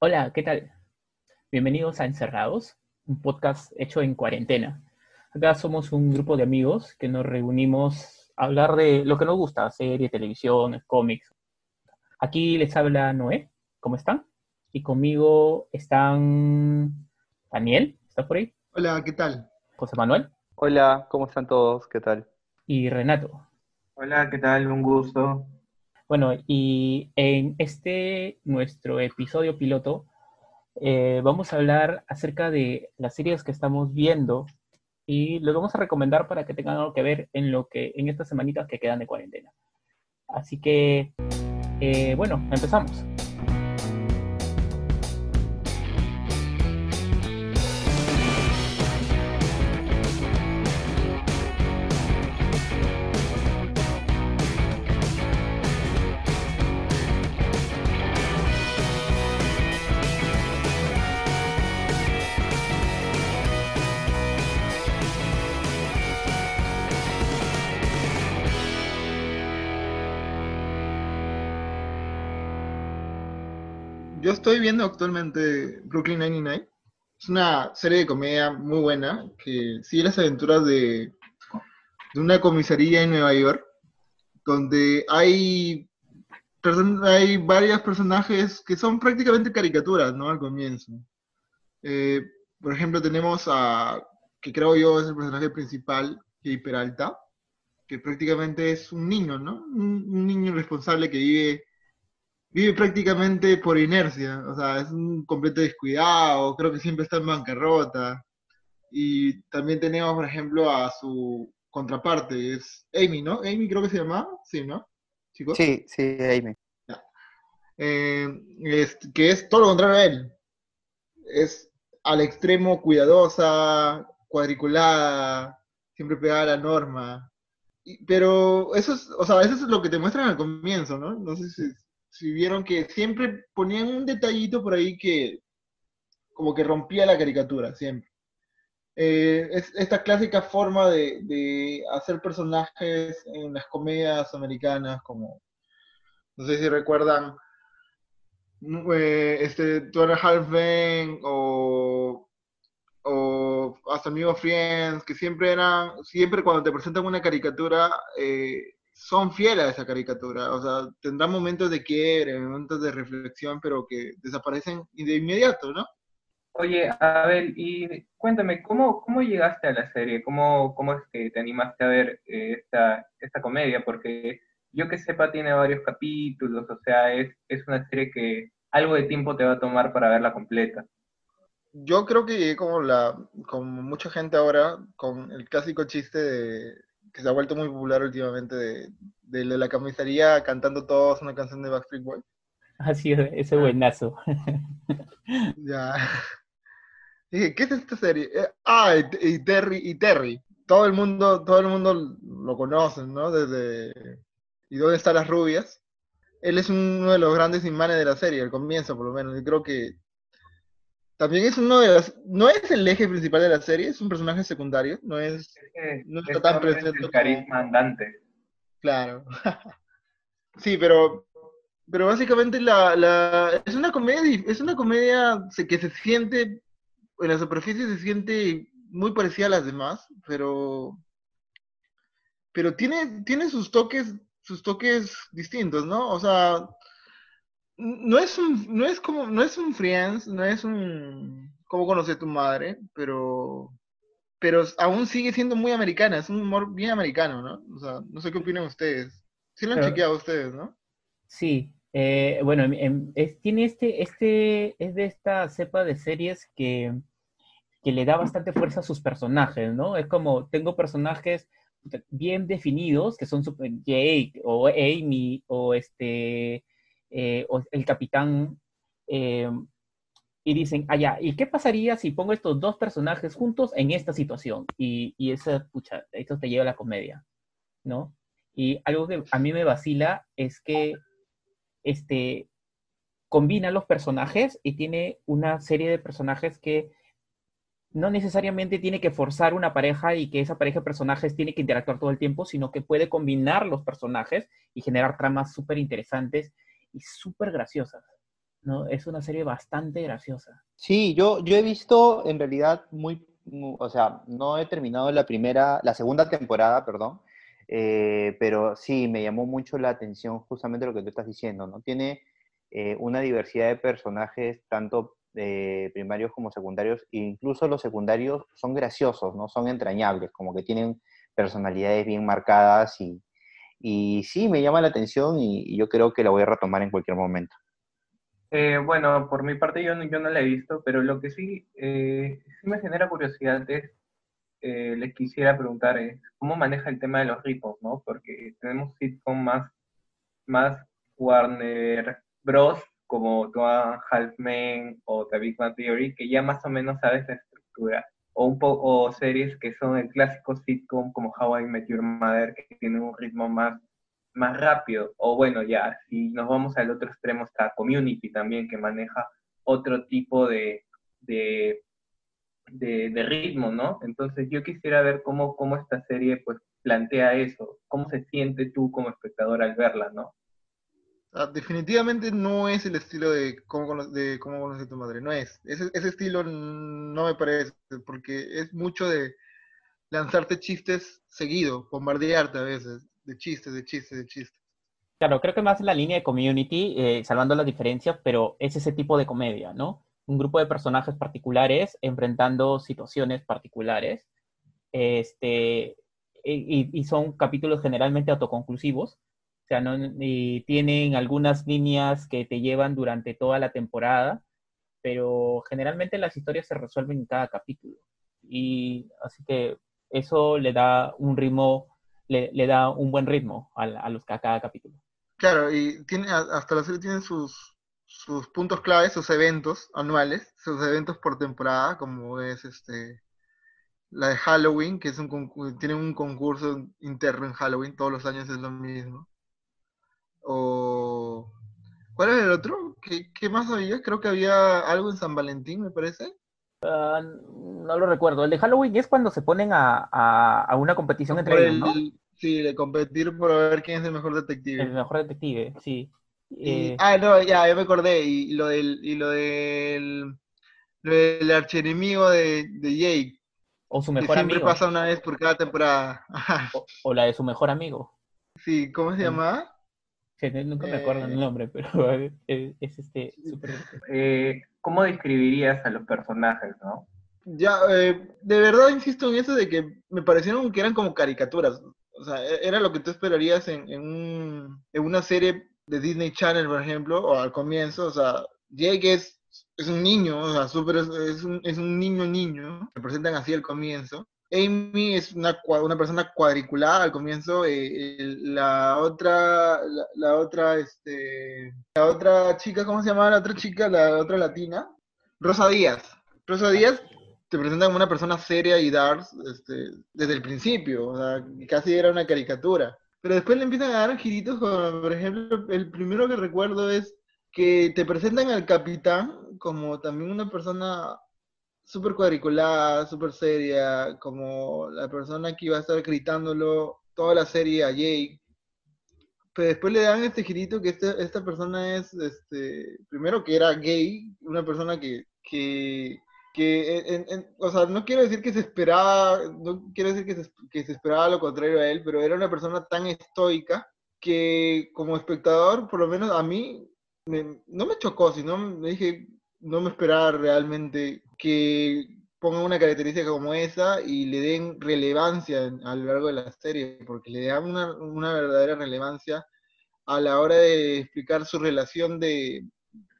Hola, ¿qué tal? Bienvenidos a Encerrados, un podcast hecho en cuarentena. Acá somos un grupo de amigos que nos reunimos a hablar de lo que nos gusta, serie, televisión, cómics. Aquí les habla Noé, ¿cómo están? Y conmigo están Daniel, ¿está por ahí? Hola, ¿qué tal? José Manuel Hola, ¿cómo están todos? ¿Qué tal? y Renato. Hola, ¿qué tal? Un gusto. Bueno, y en este nuestro episodio piloto eh, vamos a hablar acerca de las series que estamos viendo y les vamos a recomendar para que tengan algo que ver en lo que en estas semanitas que quedan de cuarentena. Así que, eh, bueno, empezamos. Estoy viendo actualmente Brooklyn Nine-Nine. Es una serie de comedia muy buena que sigue las aventuras de, de una comisaría en Nueva York, donde hay, hay varios personajes que son prácticamente caricaturas, ¿no? Al comienzo. Eh, por ejemplo, tenemos a, que creo yo es el personaje principal, Jay Peralta, que prácticamente es un niño, ¿no? Un, un niño responsable que vive vive prácticamente por inercia, o sea, es un completo descuidado, creo que siempre está en bancarrota. Y también tenemos, por ejemplo, a su contraparte, es Amy, ¿no? Amy creo que se llama, sí, ¿no? Chicos. Sí, sí, Amy. Eh, es- que es todo lo contrario a él. Es al extremo cuidadosa, cuadriculada, siempre pegada a la norma. Y- pero eso es, o sea, eso es lo que te muestran al comienzo, ¿no? No sé si, si vieron que siempre ponían un detallito por ahí que como que rompía la caricatura, siempre. Eh, es esta clásica forma de, de hacer personajes en las comedias americanas, como, no sé si recuerdan, mm, eh, este, Half Men o, o Hasta Amigo Friends, que siempre eran, siempre cuando te presentan una caricatura, eh, son fieles a esa caricatura. O sea, tendrán momentos de quiebre, momentos de reflexión, pero que desaparecen de inmediato, ¿no? Oye, Abel, y cuéntame, ¿cómo, cómo llegaste a la serie? ¿Cómo, cómo es que te animaste a ver eh, esta, esta comedia? Porque yo que sepa tiene varios capítulos, o sea, es, es una serie que algo de tiempo te va a tomar para verla completa. Yo creo que llegué como la, como mucha gente ahora, con el clásico chiste de, que se ha vuelto muy popular últimamente de, de la comisaría cantando todos una canción de Backstreet Boys. Así es, ese buenazo. Ya. Dije, ¿qué es esta serie? Eh, ah, y, y Terry, y Terry. Todo el mundo, todo el mundo lo conoce, ¿no? Desde ¿Y dónde están las rubias? Él es uno de los grandes imanes de la serie, al comienzo por lo menos. Y creo que también es uno de los, no es el eje principal de la serie, es un personaje secundario, no es, No está este tan hombre es presente el carisma andante. Claro. Sí, pero, pero básicamente la, la, es una comedia, es una comedia que se siente, en la superficie se siente muy parecida a las demás, pero, pero tiene, tiene sus toques, sus toques distintos, ¿no? O sea, no es un, no es como, no es un Friends, no es un cómo conocer a tu madre, pero, pero aún sigue siendo muy americana, es un humor bien americano, ¿no? O sea, no sé qué opinan ustedes. Sí lo han chequeado ustedes, ¿no? Sí, eh, bueno, es- tiene este, este, es de esta cepa de series que, que le da bastante fuerza a sus personajes, ¿no? Es como, tengo personajes bien definidos, que son Jake, o Amy, o este, eh, el capitán, eh, y dicen, ah, ya, ¿y qué pasaría si pongo estos dos personajes juntos en esta situación? Y, y esa, pucha, esto te lleva a la comedia, ¿no? Y algo que a mí me vacila es que este, combina los personajes y tiene una serie de personajes que no necesariamente tiene que forzar una pareja y que esa pareja de personajes tiene que interactuar todo el tiempo, sino que puede combinar los personajes y generar tramas súper interesantes y súper graciosas. ¿no? Es una serie bastante graciosa. Sí, yo, yo he visto en realidad muy, mu- o sea, no he terminado la primera, la segunda temporada, perdón, eh, pero sí, me llamó mucho la atención justamente lo que tú estás diciendo, ¿no? Tiene eh, una diversidad de personajes, tanto eh, primarios como secundarios, e incluso los secundarios son graciosos, ¿no? Son entrañables, como que tienen personalidades bien marcadas y, y sí, me llama la atención y, yo creo que la voy a retomar en cualquier momento. Eh, bueno, por mi parte yo no, yo no la he visto, pero lo que sí, eh, sí me genera curiosidad es, eh, les quisiera preguntar es, ¿cómo maneja el tema de los ritmos, no? Porque tenemos sitcom más, más Warner Bros, como Two Halfmen o The Big Theory, que ya más o menos sabes la estructura, o, un po o series que son el clásico sitcom como How I Met Your Mother, que tienen un ritmo más más rápido. O bueno, ya, si nos vamos al otro extremo está Community también, que maneja otro tipo de, de, de, de ritmo, ¿no? Entonces yo quisiera ver cómo, cómo esta serie pues plantea eso, cómo se siente tú como espectador al verla, ¿no? Definitivamente no es el estilo de cómo, cono- de cómo conoce tu madre, no es. Ese, ese estilo no me parece, porque es mucho de lanzarte chistes seguido, bombardearte a veces, de chistes, de chistes, de chistes. Claro, creo que más la línea de community, eh, salvando las diferencias, pero es ese tipo de comedia, ¿no? Un grupo de personajes particulares enfrentando situaciones particulares. Este, y, y son capítulos generalmente autoconclusivos. O sea, no, y tienen algunas líneas que te llevan durante toda la temporada, pero generalmente las historias se resuelven en cada capítulo. Y así que eso le da un ritmo, le, le da un buen ritmo a, a los, cada capítulo. Claro, y tiene, hasta la serie tiene sus, sus puntos claves, sus eventos anuales, sus eventos por temporada, como es este la de Halloween, que es un tiene un concurso interno en Halloween, todos los años es lo mismo. O ¿cuál era el otro? ¿Qué, qué más había? Creo que había algo en San Valentín, me parece. Ah, no lo recuerdo. El de Halloween es cuando se ponen a, a- a una competición entre Por ellos, ¿no? el, sí, de competir por ver quién es el mejor detective. El mejor detective, sí. Y- Eh, ah, no, ya, ya me acordé. Y, lo del, y lo del, lo del archienemigo de, de Jake, o su que mejor siempre amigo. pasa una vez por cada temporada. O, o la de su mejor amigo. Sí, ¿cómo se Mm. llamaba? Sí, nunca me acuerdo el Eh. nombre, pero es, es este súper. Eh, ¿Cómo describirías a los personajes, no? Ya, eh, de verdad insisto en eso de que me parecieron que eran como caricaturas. O sea, e- era lo que tú esperarías en, en, un- en una serie de Disney Channel, por ejemplo, o al comienzo. O sea, Jake es, es un niño, o sea, súper, es, es un, es un niño niño. Me presentan así al comienzo. Amy es una, una persona cuadriculada al comienzo. eh, la otra, la, otra, este, la otra chica, ¿cómo se llama la otra chica? La otra latina. Rosa Díaz. Rosa Díaz te presentan como una persona seria y dark este, desde el principio, o sea, casi era una caricatura. Pero después le empiezan a dar giritos, como, por ejemplo, el primero que recuerdo es que te presentan al capitán como también una persona súper cuadriculada, súper seria, como la persona que iba a estar gritándolo toda la serie a Jake. Pero después le dan este girito que este- esta persona es, este, primero que era gay, una persona que, que, que o sea, no quiero decir que se esperaba, no quiero decir que se, que se esperaba lo contrario a él, pero era una persona tan estoica que como espectador, por lo menos a mí, no me chocó, sino me dije, no me esperaba realmente que pongan una característica como esa y le den relevancia a lo largo de la serie, porque le dan una, una verdadera relevancia a la hora de explicar su relación de,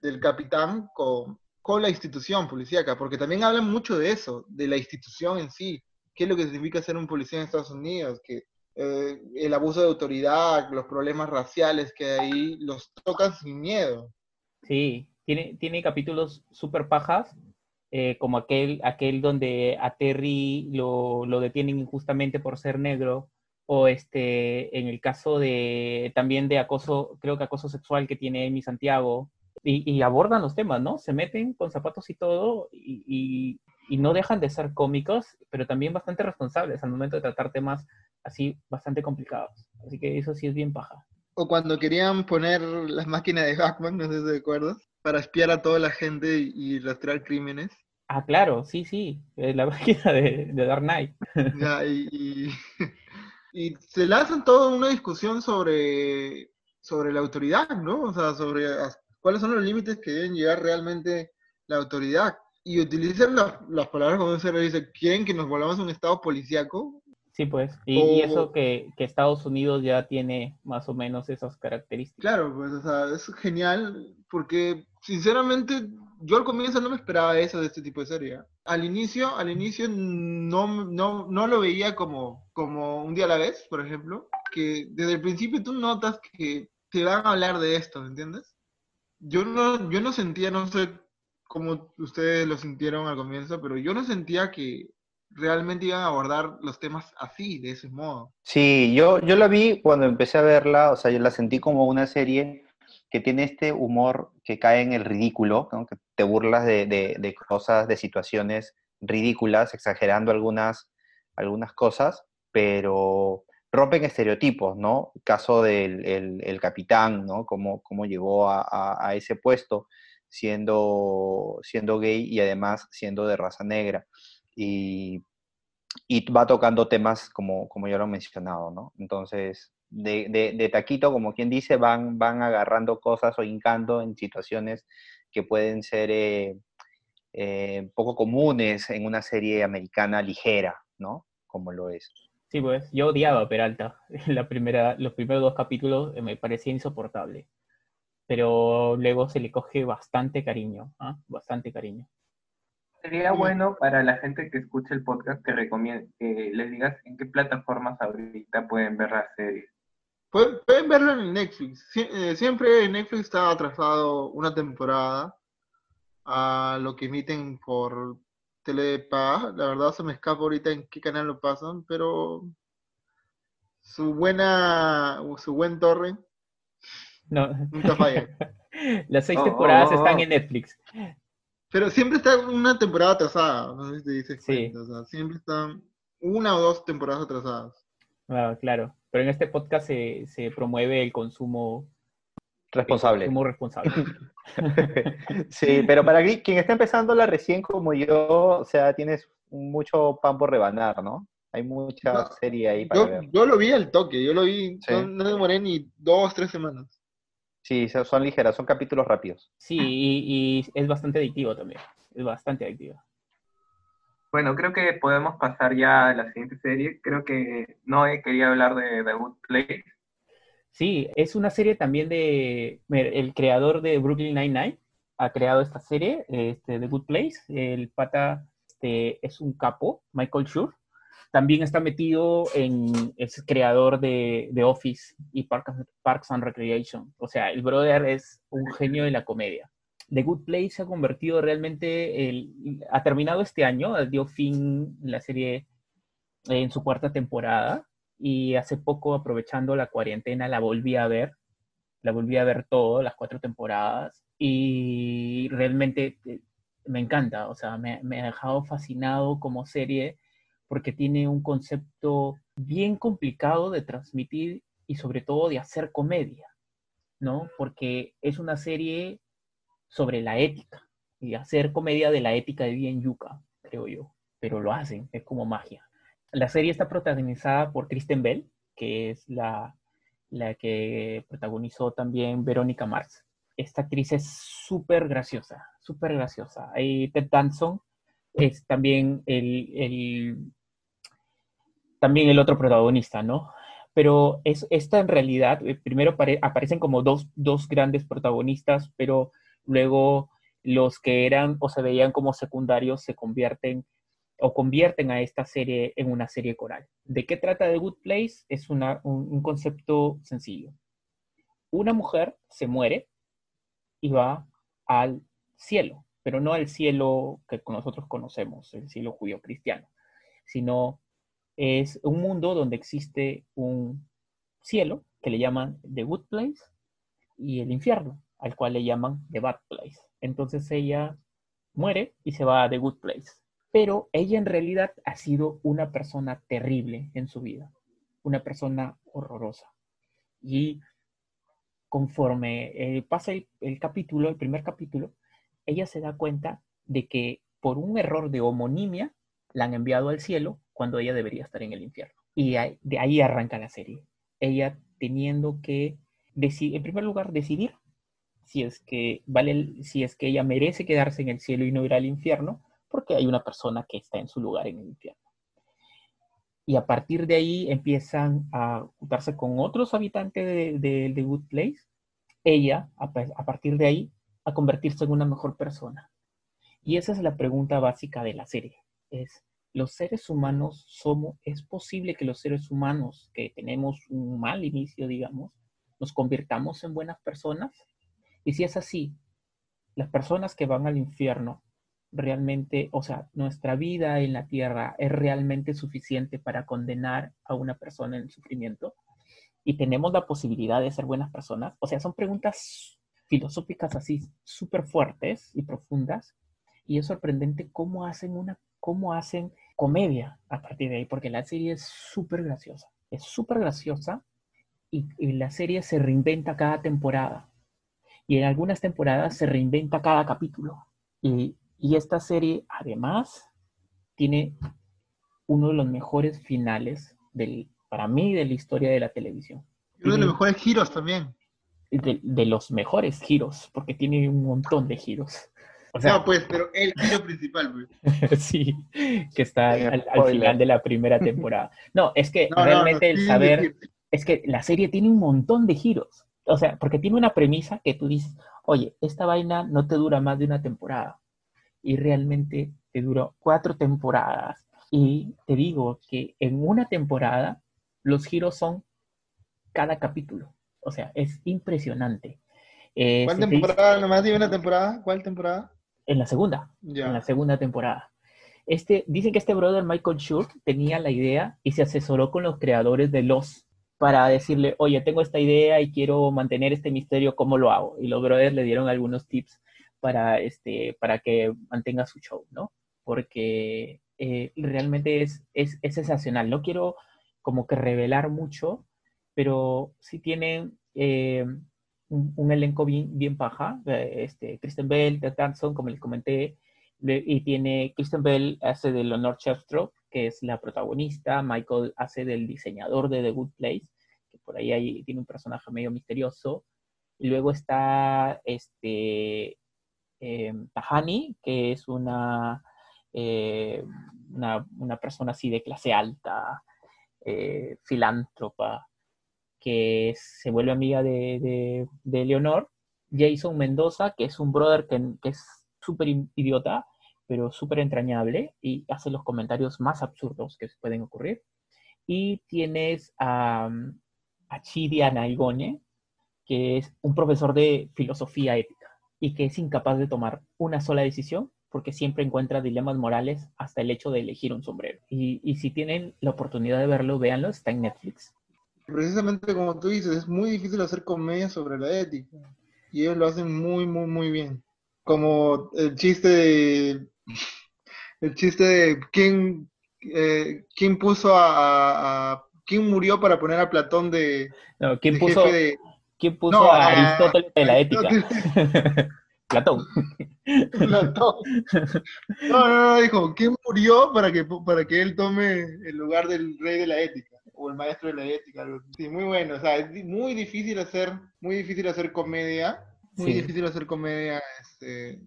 del capitán con, con la institución policíaca, porque también hablan mucho de eso, de la institución en sí, qué es lo que significa ser un policía en Estados Unidos, que eh, el abuso de autoridad, los problemas raciales que ahí, los tocan sin miedo. Sí, tiene, tiene capítulos súper pajas, eh, como aquel, aquel donde a Terry lo, lo detienen injustamente por ser negro, o este, en el caso de también de acoso, creo que acoso sexual que tiene Amy Santiago, y, abordan los temas, ¿no? Se meten con zapatos y todo, y, y- no dejan de ser cómicos, pero también bastante responsables al momento de tratar temas así bastante complicados. Así que eso sí es bien paja. O cuando querían poner las máquinas de Batman, no sé si te para espiar a toda la gente y, y rastrear crímenes. Ah, claro, sí, sí, es la página de, de Dark Knight. Ya, y, y, y se lanzan toda una discusión sobre, sobre la autoridad, ¿no? O sea, sobre cuáles son los límites que deben llegar realmente la autoridad. Y utilizan la- las palabras como se dice, ¿quieren que nos volvamos a un estado policíaco? Sí, pues. Y, y O- eso que, que Estados Unidos ya tiene más o menos esas características. Claro, pues, o sea, es genial porque, sinceramente, yo al comienzo no me esperaba eso de este tipo de serie. Al inicio, al inicio no, no, no lo veía como, como un día a la vez, por ejemplo, que desde el principio tú notas que te van a hablar de esto, ¿me entiendes? Yo no, yo no sentía, no sé cómo ustedes lo sintieron al comienzo, pero yo no sentía que realmente iban a abordar los temas así, de ese modo. Sí, yo, yo la vi cuando empecé a verla, o sea, yo la sentí como una serie que tiene este humor que cae en el ridículo, ¿no? que te burlas de, de- cosas, de situaciones ridículas, exagerando algunas, algunas cosas, pero rompen estereotipos, ¿no? Caso del el, el capitán, ¿no? Cómo, cómo llegó a, a- a ese puesto siendo, siendo gay y además siendo de raza negra. Y, y va tocando temas como, como ya lo he mencionado, ¿no? Entonces, de, de- de taquito, como quien dice, van, van agarrando cosas o hincando en situaciones que pueden ser eh, eh, poco comunes en una serie americana ligera, ¿no? Como lo es. Sí, pues. Yo odiaba a Peralta. La primera, los primeros dos capítulos eh, me parecía insoportable. Pero luego se le coge bastante cariño, ¿ah? Bastante cariño. Sería bueno para la gente que escuche el podcast que recomiende, que les digas en qué plataformas ahorita pueden ver la serie. Pueden, pueden verlo en Netflix. Sie- eh, siempre Netflix está atrasado una temporada a lo que emiten por Telepaga. La verdad se me escapa ahorita en qué canal lo pasan, pero su buena, su buen torre No. nunca falla. Las seis Oh, temporadas oh, oh. están en Netflix. Pero siempre está una temporada atrasada, no sé si te dices Sí. cuenta. O sea, siempre están una o dos temporadas atrasadas. Ah, claro. Pero en este podcast se, se promueve el consumo, el Responsable. consumo responsable. Sí, pero para qui- quien está empezando la recién como yo, o sea, tienes mucho pan por rebanar, ¿no? Hay mucha No, serie ahí para Yo, ver. yo lo vi al toque, yo lo vi, Sí. no, no demoré ni dos, tres semanas. Sí, son- son ligeras, son capítulos rápidos. Sí, y, y es bastante adictivo también. Es bastante adictivo. Bueno, creo que podemos pasar ya a la siguiente serie. Creo que Noé quería hablar de The Good Place. Sí, es una serie también de... El creador de Brooklyn Nine-Nine ha creado esta serie, este, The Good Place. El pata este, es un capo, Michael Schur. También está metido en... Es creador de, de Office y Parks, Parks and Recreation. O sea, el brother es un genio de la comedia. The Good Place se ha convertido realmente... El, ha terminado este año, dio fin la serie en su cuarta temporada y hace poco, aprovechando la cuarentena, la volví a ver. La volví a ver todo, las cuatro temporadas, y realmente eh, me encanta. O sea, me, me ha dejado fascinado como serie porque tiene un concepto bien complicado de transmitir y sobre todo de hacer comedia, ¿no? Porque es una serie sobre la ética y hacer comedia de la ética de bien yuca, creo yo, pero lo hacen, es como magia. La serie está protagonizada por Kristen Bell, que es la, la que protagonizó también Verónica Mars. Esta actriz es súper graciosa, súper graciosa. Y Ted Danson es también el, el- también el otro protagonista, ¿no? Pero es, esta en realidad, eh, primero apare- aparecen como dos, dos grandes protagonistas, pero luego los que eran o se veían como secundarios se convierten o convierten a esta serie en una serie coral. ¿De qué trata The Good Place? Es un, un concepto sencillo. Una mujer se muere y va al cielo, pero no al cielo que nosotros conocemos, el cielo judío cristiano, sino es un mundo donde existe un cielo que le llaman The Good Place y el infierno, al cual le llaman The Bad Place. Entonces ella muere y se va a The Good Place. Pero ella en realidad ha sido una persona terrible en su vida, una persona horrorosa. Y conforme eh, pasa el, el capítulo, el primer capítulo, ella se da cuenta de que por un error de homonimia la han enviado al cielo cuando ella debería estar en el infierno. Y de ahí arranca la serie. Ella teniendo que, en primer lugar, decidir si es que vale, si es que ella merece quedarse en el cielo y no ir al infierno, porque hay una persona que está en su lugar en el infierno. Y a partir de ahí empiezan a juntarse con otros habitantes de, de, de Good Place. Ella, a partir de ahí, a convertirse en una mejor persona. Y esa es la pregunta básica de la serie. Es, ¿los seres humanos somos, es posible que los seres humanos que tenemos un mal inicio, digamos, nos convirtamos en buenas personas? Y si es así, las personas que van al infierno realmente, o sea, nuestra vida en la tierra es realmente suficiente para condenar a una persona en sufrimiento y tenemos la posibilidad de ser buenas personas. O sea, son preguntas filosóficas así súper fuertes y profundas y es sorprendente cómo hacen una, cómo hacen comedia a partir de ahí, porque la serie es súper graciosa, es súper graciosa y la serie se reinventa cada temporada y en algunas temporadas se reinventa cada capítulo. Y, y esta serie, además, tiene uno de los mejores finales del, para mí de la historia de la televisión. Uno de los mejores giros también. De, de los mejores giros, porque tiene un montón de giros. O sea, no, pues, pero el giro principal, pues. sí, que está al, Eh, al final de la primera temporada. No, es que No, realmente no, el sí, saber, sí. es que la serie tiene un montón de giros. O sea, porque tiene una premisa que tú dices, oye, esta vaina no te dura más de una temporada. Y realmente te duró cuatro temporadas. Y te digo que en una temporada los giros son cada capítulo. O sea, es impresionante. Eh, ¿Cuál temporada? ¿Nomás tiene una temporada? ¿Cuál temporada? En la segunda en la segunda temporada. Este, dicen que este brother Michael Schur tenía la idea y se asesoró con los creadores de Los para decirle, oye, tengo esta idea y quiero mantener este misterio, ¿cómo lo hago? Y los brothers le dieron algunos tips para, este, para que mantenga su show, ¿no? Porque eh, realmente es, es, es sensacional. No quiero como que revelar mucho, pero sí tienen eh, un, un elenco bien, bien paja. eh, Este, Kristen Bell, Ted Danson, como les comenté, y tiene Kristen Bell hace de Leonor Shevstrop, que es la protagonista, Michael hace del diseñador de The Good Place, que por ahí tiene un personaje medio misterioso, y luego está este eh, Tahani, que es una, eh, una, una persona así de clase alta, eh, filántropa, que se vuelve amiga de, de, de Leonor. Jason Mendoza, que es un brother que, que es súper idiota, pero súper entrañable y hace los comentarios más absurdos que se pueden ocurrir. Y tienes a, a Chidi que es un profesor de filosofía ética y que es incapaz de tomar una sola decisión porque siempre encuentra dilemas morales hasta el hecho de elegir un sombrero. Y, y si tienen la oportunidad de verlo, véanlo, está en Netflix. Precisamente como tú dices, es muy difícil hacer comedia sobre la ética. Y ellos lo hacen muy, muy, muy bien. Como el chiste de. El chiste de quién, eh, quién puso a, ¿Quién murió para poner a Platón de, No, ¿quién, de puso, jefe de. ¿Quién puso No, a a- Aristóteles de la ética? Platón. Platón. No, no, no, dijo, ¿quién murió para que, para que él tome el lugar del rey de la ética? O el maestro de la ética. Sí, muy bueno. O sea, es muy difícil hacer, muy difícil hacer comedia. Muy Sí. difícil hacer comedia este,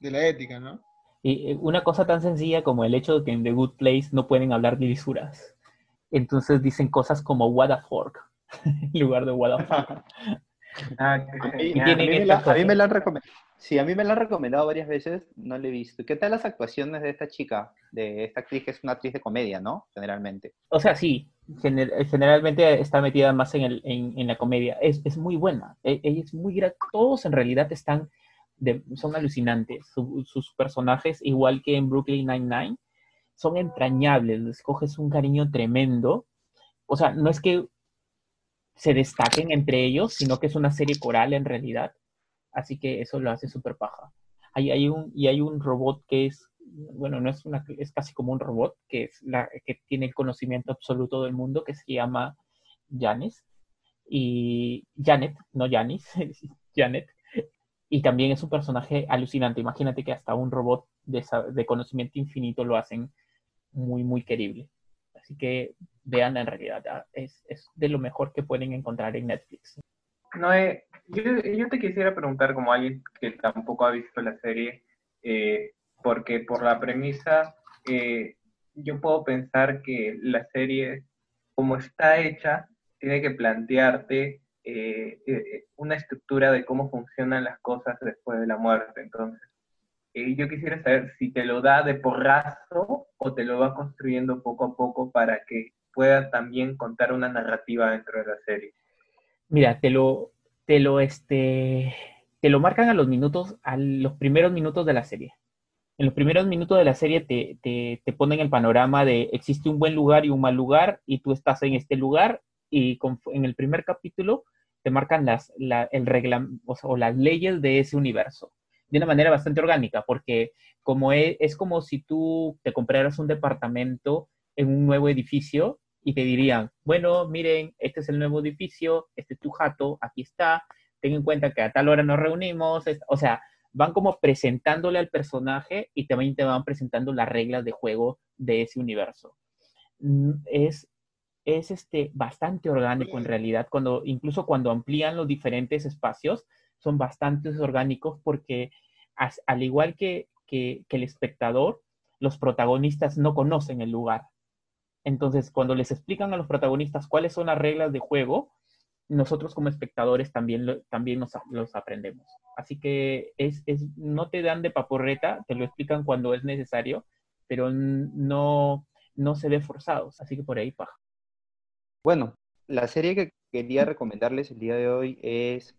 de la ética, ¿no? Y eh, una cosa tan sencilla como el hecho de que en The Good Place no pueden hablar de lisuras. Entonces dicen cosas como what a fork en lugar de what a fuck. Ah, A mí, Y a tienen mí me la, estas a mí me cosas. la han recomendado. Sí, a mí me la han recomendado varias veces, no la he visto. ¿Qué tal las actuaciones de esta chica, de esta actriz que es una actriz de comedia, ¿no? Generalmente. O sea, sí, gener- generalmente está metida más en, el, en, en la comedia. Es, es muy buena. E- Ella es muy gra- Todos en realidad están son alucinantes. Su- sus personajes, igual que en Brooklyn Nine-Nine, son entrañables. Les coges un cariño tremendo. O sea, no es que se destaquen entre ellos, sino que es una serie coral en realidad. Así que eso lo hace súper paja. Hay, hay un, y hay un robot que es, bueno, no es una, es casi como un robot, que es la que tiene el conocimiento absoluto del mundo, que se llama Janis, y Janet, no Janis, Janet, y también es un personaje alucinante. Imagínate que hasta un robot de, de conocimiento infinito lo hacen muy, muy querible. Así que vean, en realidad ah, es, es de lo mejor que pueden encontrar en Netflix. Noé, yo, yo te quisiera preguntar como alguien que tampoco ha visto la serie, eh, porque por la premisa, eh, yo puedo pensar que la serie, como está hecha, tiene que plantearte eh, una estructura de cómo funcionan las cosas después de la muerte. Entonces, yo quisiera saber si te lo da de porrazo o te lo va construyendo poco a poco para que pueda también contar una narrativa dentro de la serie. Mira, te lo, te lo, este, te lo marcan a los minutos, a los primeros minutos de la serie. En los primeros minutos de la serie te, te, ponen el panorama de existe un buen lugar y un mal lugar y tú estás en este lugar y en el primer capítulo te marcan las, el regla, o, las leyes de ese universo de una manera bastante orgánica, porque como es, es, como si tú te compraras un departamento en un nuevo edificio y te dirían, bueno, miren, este es el nuevo edificio, este es tu jato, aquí está, ten en cuenta que a tal hora nos reunimos, o sea, van como presentándole al personaje y también te van presentando las reglas de juego de ese universo. Mm, es, es este, bastante orgánico en realidad, cuando, incluso cuando amplían los diferentes espacios, son bastante orgánicos porque al igual que, que el espectador, los protagonistas no conocen el lugar entonces, cuando les explican a los protagonistas cuáles son las reglas de juego, nosotros como espectadores también, también nos, los aprendemos. Así que es, no te dan de paporreta, te lo explican cuando es necesario, pero no, no se ve forzados. Así que por ahí paja. Bueno, la serie que quería recomendarles el día de hoy es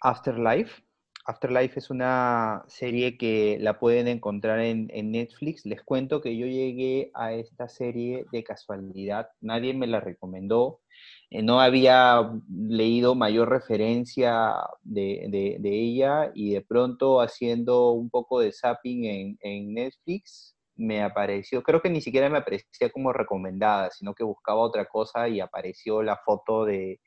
Afterlife. Afterlife es una serie que la pueden encontrar en, Netflix. Les cuento que yo llegué a esta serie de casualidad. Nadie me la recomendó. Eh, no había leído mayor referencia de, ella y de pronto haciendo un poco de zapping en, Netflix me apareció, creo que ni siquiera me aparecía como recomendada, sino que buscaba otra cosa y apareció la foto de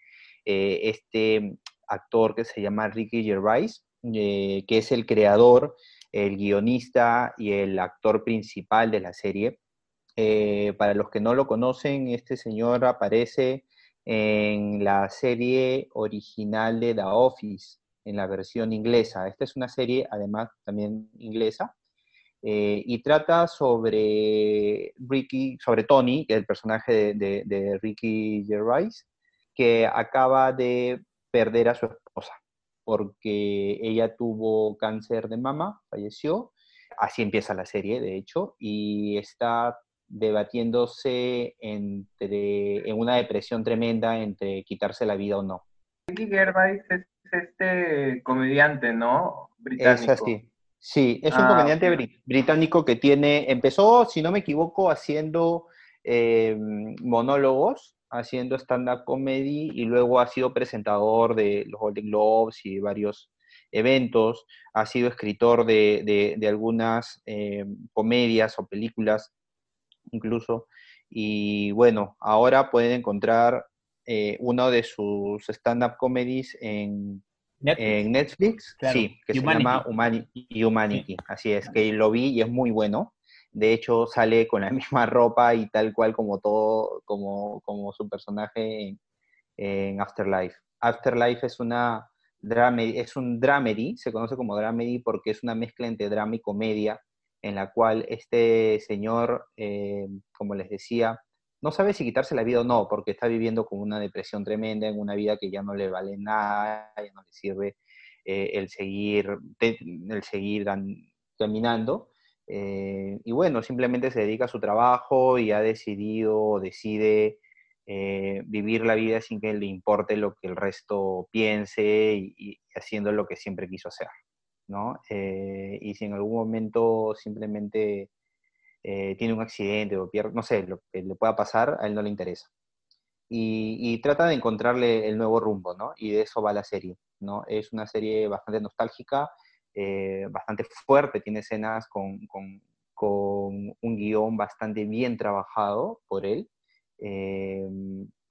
eh, este actor que se llama Ricky Gervais eh, que es el creador, el guionista y el actor principal de la serie. Eh, para los que no lo conocen, este señor aparece en la serie original de The Office, en la versión inglesa. Esta es una serie, además, también inglesa, eh, y trata sobre Ricky, sobre Tony, que es el personaje de, de Ricky Gervais, que acaba de perder a su esposa porque ella tuvo cáncer de mama, falleció. Así empieza la serie, de hecho, y está debatiéndose entre, en una depresión tremenda entre quitarse la vida o no. Ricky Gervais es este comediante, ¿no? Británico. Es así. Sí, es un ah, comediante británico que tiene, empezó, si no me equivoco, haciendo eh, monólogos haciendo stand-up comedy y luego ha sido presentador de los Golden Globes y varios eventos, ha sido escritor de, algunas eh, comedias o películas incluso. Y bueno, ahora pueden encontrar eh, uno de sus stand-up comedies en Netflix, sí, que se llama Humanity. Así es, que lo vi y es muy bueno. De hecho, sale con la misma ropa y tal cual como todo, como, como su personaje en, Afterlife. Afterlife es una es un dramedy, se conoce como dramedy porque es una mezcla entre drama y comedia, en la cual este señor, eh, como les decía, no sabe si quitarse la vida o no, porque está viviendo con una depresión tremenda, en una vida que ya no le vale nada, ya no le sirve eh, el seguir, el seguir caminando. Eh, y bueno, simplemente se dedica a su trabajo y ha decidido, decide eh, vivir la vida sin que le importe lo que el resto piense y, haciendo lo que siempre quiso hacer, ¿no? Y si en algún momento simplemente tiene un accidente o pierde, no sé, lo que le pueda pasar, a él no le interesa. Y, trata de encontrarle el nuevo rumbo, ¿no? Y de eso va la serie, ¿no? Es una serie bastante nostálgica, eh, bastante fuerte, tiene escenas con, con, un guion bastante bien trabajado por él. Eh,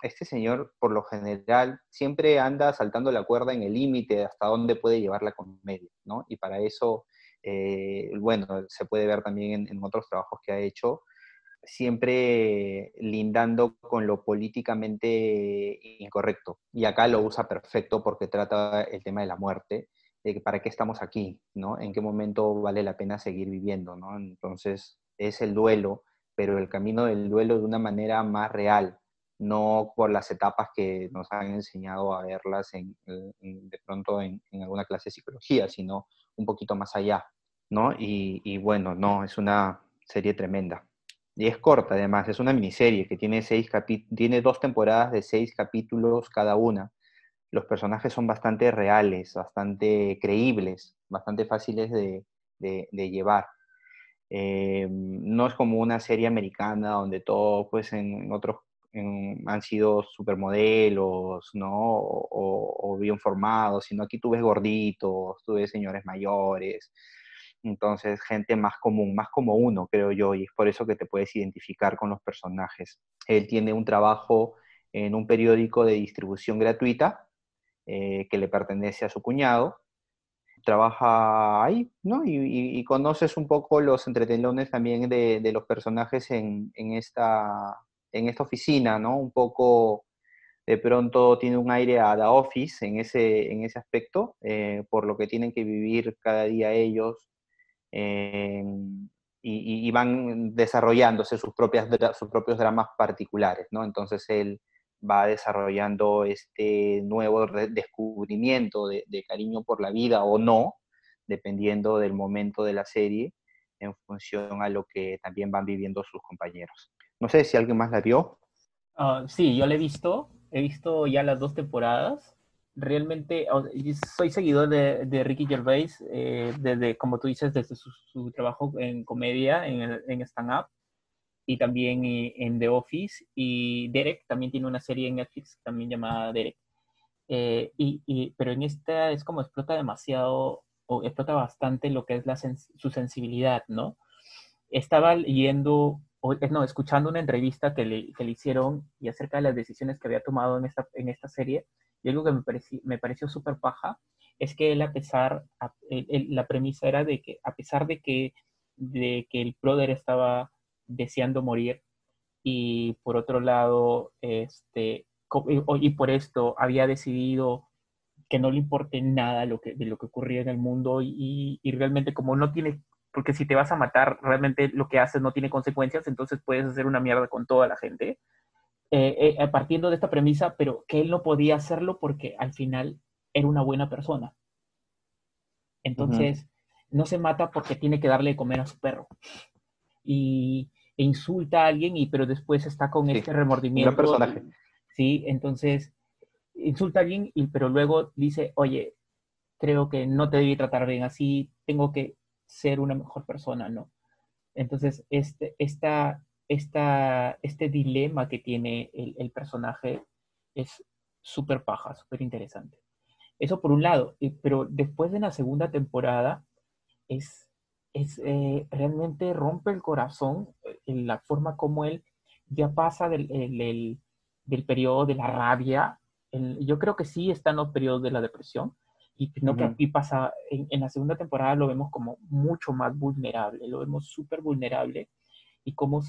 este señor, por lo general, siempre anda saltando la cuerda en el límite hasta dónde puede llevar la comedia, ¿no? Y para eso, eh, bueno, se puede ver también en, otros trabajos que ha hecho, siempre lindando con lo políticamente incorrecto. Y acá lo usa perfecto porque trata el tema de la muerte, de que para qué estamos aquí, ¿no? En qué momento vale la pena seguir viviendo, ¿no? Entonces, es el duelo, pero el camino del duelo de una manera más real, no por las etapas que nos han enseñado a verlas en, de pronto en, alguna clase de psicología, sino un poquito más allá, ¿no? Y, bueno, no, es una serie tremenda. Y es corta además, es una miniserie que tiene, seis tiene dos temporadas de seis capítulos cada una. Los personajes son bastante reales, bastante creíbles, bastante fáciles de, de llevar. Eh, no es como una serie americana donde todo, pues en otros han sido supermodelos, ¿no? O, bien formados, sino aquí tú ves gorditos, tú ves señores mayores, entonces gente más común, más como uno, creo yo, y es por eso que te puedes identificar con los personajes. Él tiene un trabajo en un periódico de distribución gratuita eh, que le pertenece a su cuñado, trabaja ahí, ¿no? Y, conoces un poco los entretelones también de, los personajes en, esta, en esta oficina, ¿no? Un poco, de pronto tiene un aire a The Office en ese, en ese aspecto, eh, por lo que tienen que vivir cada día ellos eh, y, van desarrollándose sus, propias, sus propios dramas particulares, ¿no? Entonces él va desarrollando este nuevo descubrimiento de, cariño por la vida o no, dependiendo del momento de la serie, en función a lo que también van viviendo sus compañeros. No sé si alguien más la vio. Ah, sí, yo la he visto, he visto ya las dos temporadas. Realmente soy seguidor de, Ricky Gervais eh, desde, como tú dices, desde su, trabajo en comedia, en, en stand-up y también eh, en The Office. Y Derek también tiene una serie en Netflix también llamada Derek. Eh, y, pero en esta es como explota demasiado, o explota bastante lo que es la su sensibilidad, ¿no? Estaba leyendo, eh, no, escuchando una entrevista que le, que le, hicieron y acerca de las decisiones que había tomado en esta, en esta serie, y algo que me, pareció, me pareció súper paja, es que él a pesar, la premisa era de que a pesar de que, de que el brother estaba deseando morir y por otro lado, este, y por esto había decidido que no le importe nada lo que, de lo que ocurría en el mundo y, realmente como no tiene, porque si te vas a matar, realmente lo que haces no tiene consecuencias, entonces puedes hacer una mierda con toda la gente. Eh, eh, partiendo de esta premisa, pero que él no podía hacerlo porque al final era una buena persona. Entonces, no se mata porque tiene que darle de comer a su perro. Y, e insulta a alguien, y, pero después está con este remordimiento. personaje. Sí, entonces insulta a alguien, y, pero luego dice, oye, creo que no te debí tratar bien así, tengo que ser una mejor persona, ¿no? Entonces, este, esta, esta, este dilema que tiene el, el personaje es súper paja, súper interesante. Eso por un lado, pero después de la segunda temporada es es, eh, realmente rompe el corazón en eh, la forma como él ya pasa del, del periodo de la rabia. yo creo que sí está en los periodos de la depresión y no que aquí pasa, en, en, la segunda temporada lo vemos como mucho más vulnerable, lo vemos súper vulnerable y cómo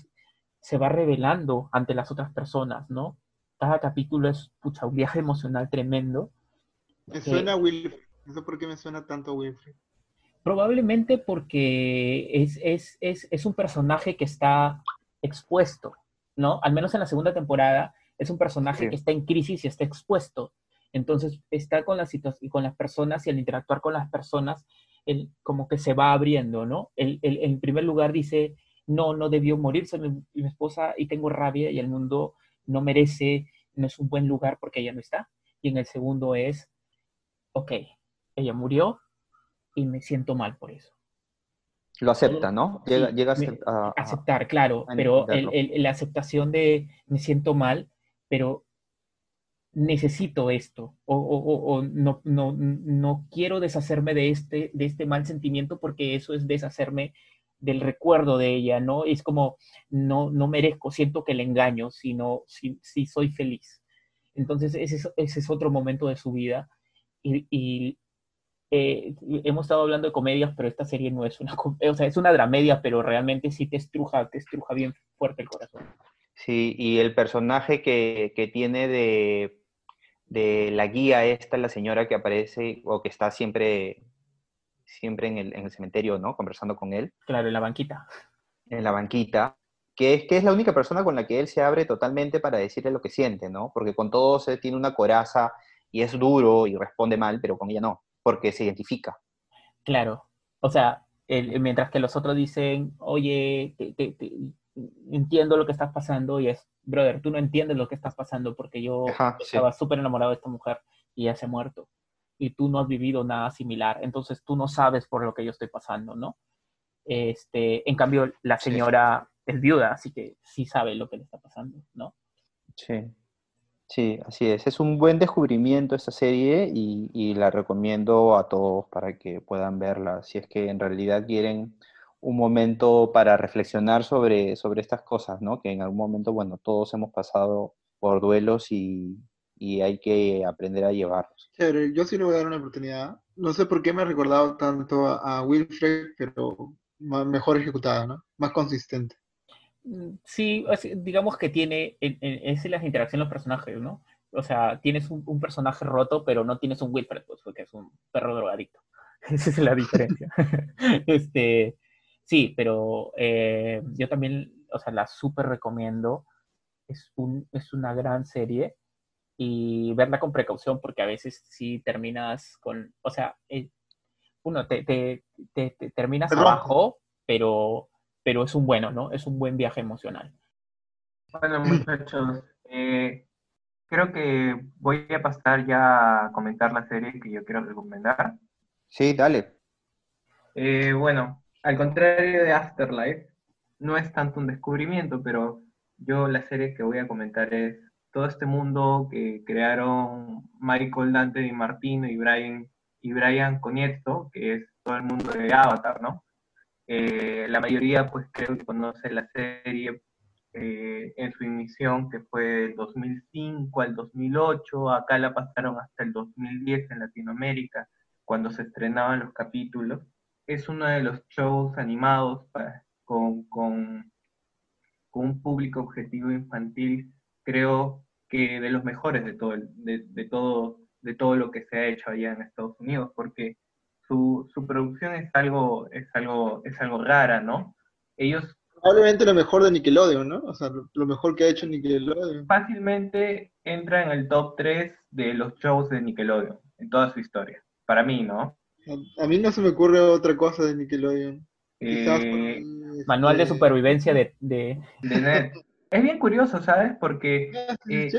se va revelando ante las otras personas, ¿no? Cada capítulo es pucha, un viaje emocional tremendo. Me suena a Wilfred, sé por qué me suena tanto a Wilfred. Probablemente porque es, un personaje que está expuesto, ¿no? Al menos en la segunda temporada es un personaje que está en crisis y está expuesto. Entonces está con, la con las personas y al interactuar con las personas, él como que se va abriendo, ¿no? Él, en primer lugar dice, no, no debió morirse mi, mi, esposa y tengo rabia y el mundo no merece, no es un buen lugar porque ella no está. Y en el segundo es, ok, ella murió, y me siento mal por eso. Lo acepta, ¿no? Llega, a, aceptar, claro, pero la aceptación de me siento mal, pero necesito esto, o, no, no, no, quiero deshacerme de este, de este mal sentimiento porque eso es deshacerme del recuerdo de ella, ¿no? Es como, no, no merezco, siento que le engaño, sino si, si soy feliz. Entonces ese es, otro momento de su vida. Y, eh, hemos estado hablando de comedias, pero esta serie no es una, o sea, es una dramedia, pero realmente sí te estruja, te estruja bien fuerte el corazón. Sí, y el personaje que, que tiene de, de la guía esta, la señora que aparece o que está siempre, siempre en el, en el cementerio, ¿no? Conversando con él. Claro, en la banquita. En la banquita que es, que es la única persona con la que él se abre totalmente para decirle lo que siente, ¿no? Porque con todos él tiene una coraza y es duro y responde mal, pero con ella no, porque se identifica. Claro, o sea, mientras que los otros dicen, oye, entiendo lo que estás pasando, y es, brother, tú no entiendes lo que estás pasando porque yo estaba súper enamorado de esta mujer y ya se ha muerto. Y tú no has vivido nada similar, entonces tú no sabes por lo que yo estoy pasando, ¿no? Este, en cambio, la señora es viuda, así que sí sabe lo que le está pasando, ¿no? Sí, sí, así es. Es un buen descubrimiento esta serie y, la recomiendo a todos para que puedan verla, si es que en realidad quieren un momento para reflexionar sobre, sobre estas cosas, ¿no? Que en algún momento, bueno, todos hemos pasado por duelos y, hay que aprender a llevarlos. yo sí le voy a dar una oportunidad. No sé por qué me ha recordado tanto a, a Wilfred, pero mejor ejecutada, ¿no? Más consistente. Mm, sí, digamos que tiene, es las interacciones de los personajes, ¿no? O sea, tienes un, personaje roto, pero no tienes un Wilfred, pues, porque es un perro drogadicto. Esa es la diferencia. este, sí, pero eh, yo también, o sea, la súper recomiendo. Es, un, es una gran serie y verla con precaución porque a veces sí terminas con, o sea, eh, uno, te, te, te, terminas abajo, pero pero es un bueno, ¿no? Es un buen viaje emocional. Bueno, muchachos, eh, creo que voy a pasar ya a comentar la serie que yo quiero recomendar. Sí, dale. Eh, bueno, al contrario de Afterlife, no es tanto un descubrimiento, pero yo la serie que voy a comentar es todo este mundo que crearon Michael Dante Di Martino y Brian, y Brian que es todo el mundo de Avatar, ¿no? Eh, la mayoría pues creo que conoce la serie eh, en su emisión que fue del 2005 al 2008, acá la pasaron hasta el 2010 en Latinoamérica cuando se estrenaban los capítulos. Es uno de los shows animados con, con, un público objetivo infantil, creo que de los mejores de todo, de, de, todo, de todo lo que se ha hecho allá en Estados Unidos, porque su, producción es algo, es algo, es algo rara, ¿no? Ellos probablemente lo mejor de Nickelodeon, ¿no? O sea, lo mejor que ha hecho Nickelodeon. Fácilmente entra en el top 3 de los shows de Nickelodeon, en toda su historia. Para mí, ¿no? A, mí no se me ocurre otra cosa de Nickelodeon. Eh, manual de este, supervivencia de... de... es bien curioso, ¿sabes? Porque ah, eh,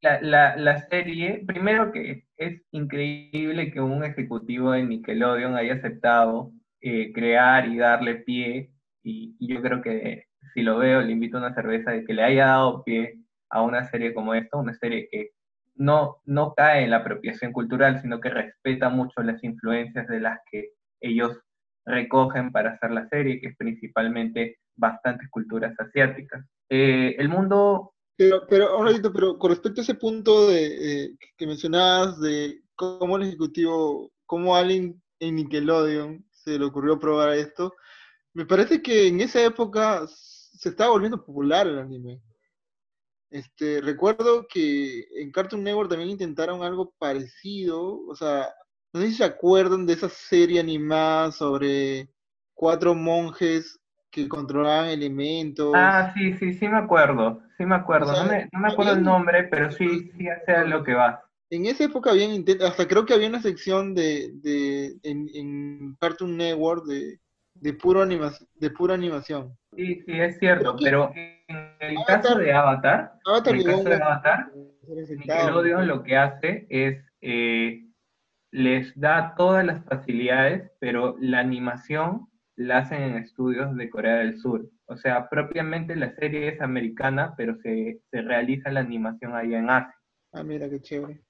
la, la, serie, primero que es increíble que un ejecutivo de Nickelodeon haya aceptado eh, crear y darle pie, y, yo creo que si lo veo, le invito a una cerveza de que le haya dado pie a una serie como esta, una serie que no, no cae en la apropiación cultural, sino que respeta mucho las influencias de las que ellos recogen para hacer la serie, que es principalmente bastantes culturas asiáticas. Eh, el mundo pero, pero, pero con respecto a ese punto de, eh, que mencionabas de cómo el ejecutivo, cómo alguien en Nickelodeon se le ocurrió probar esto, me parece que en esa época se estaba volviendo popular el anime. Este, recuerdo que en Cartoon Network también intentaron algo parecido, o sea, no sé si se acuerdan de esa serie animada sobre cuatro monjes que controlaban elementos. Ah, sí, sí, sí me acuerdo, sí me acuerdo. no, me, no, me, acuerdo el nombre, pero sí, sí hace lo que va. En esa época habían hasta creo que había una sección de, de en, en, Cartoon Network de, de, puro animación, de pura animación. Sí, sí, es cierto, pero el caso de Avatar, en el caso de Avatar, Nickelodeon lo que hace es eh, les da todas las facilidades, pero la animación la hacen en estudios de Corea del Sur. O sea, propiamente la serie es americana, pero se, realiza la animación allá en Asia. Ah, mira qué chévere.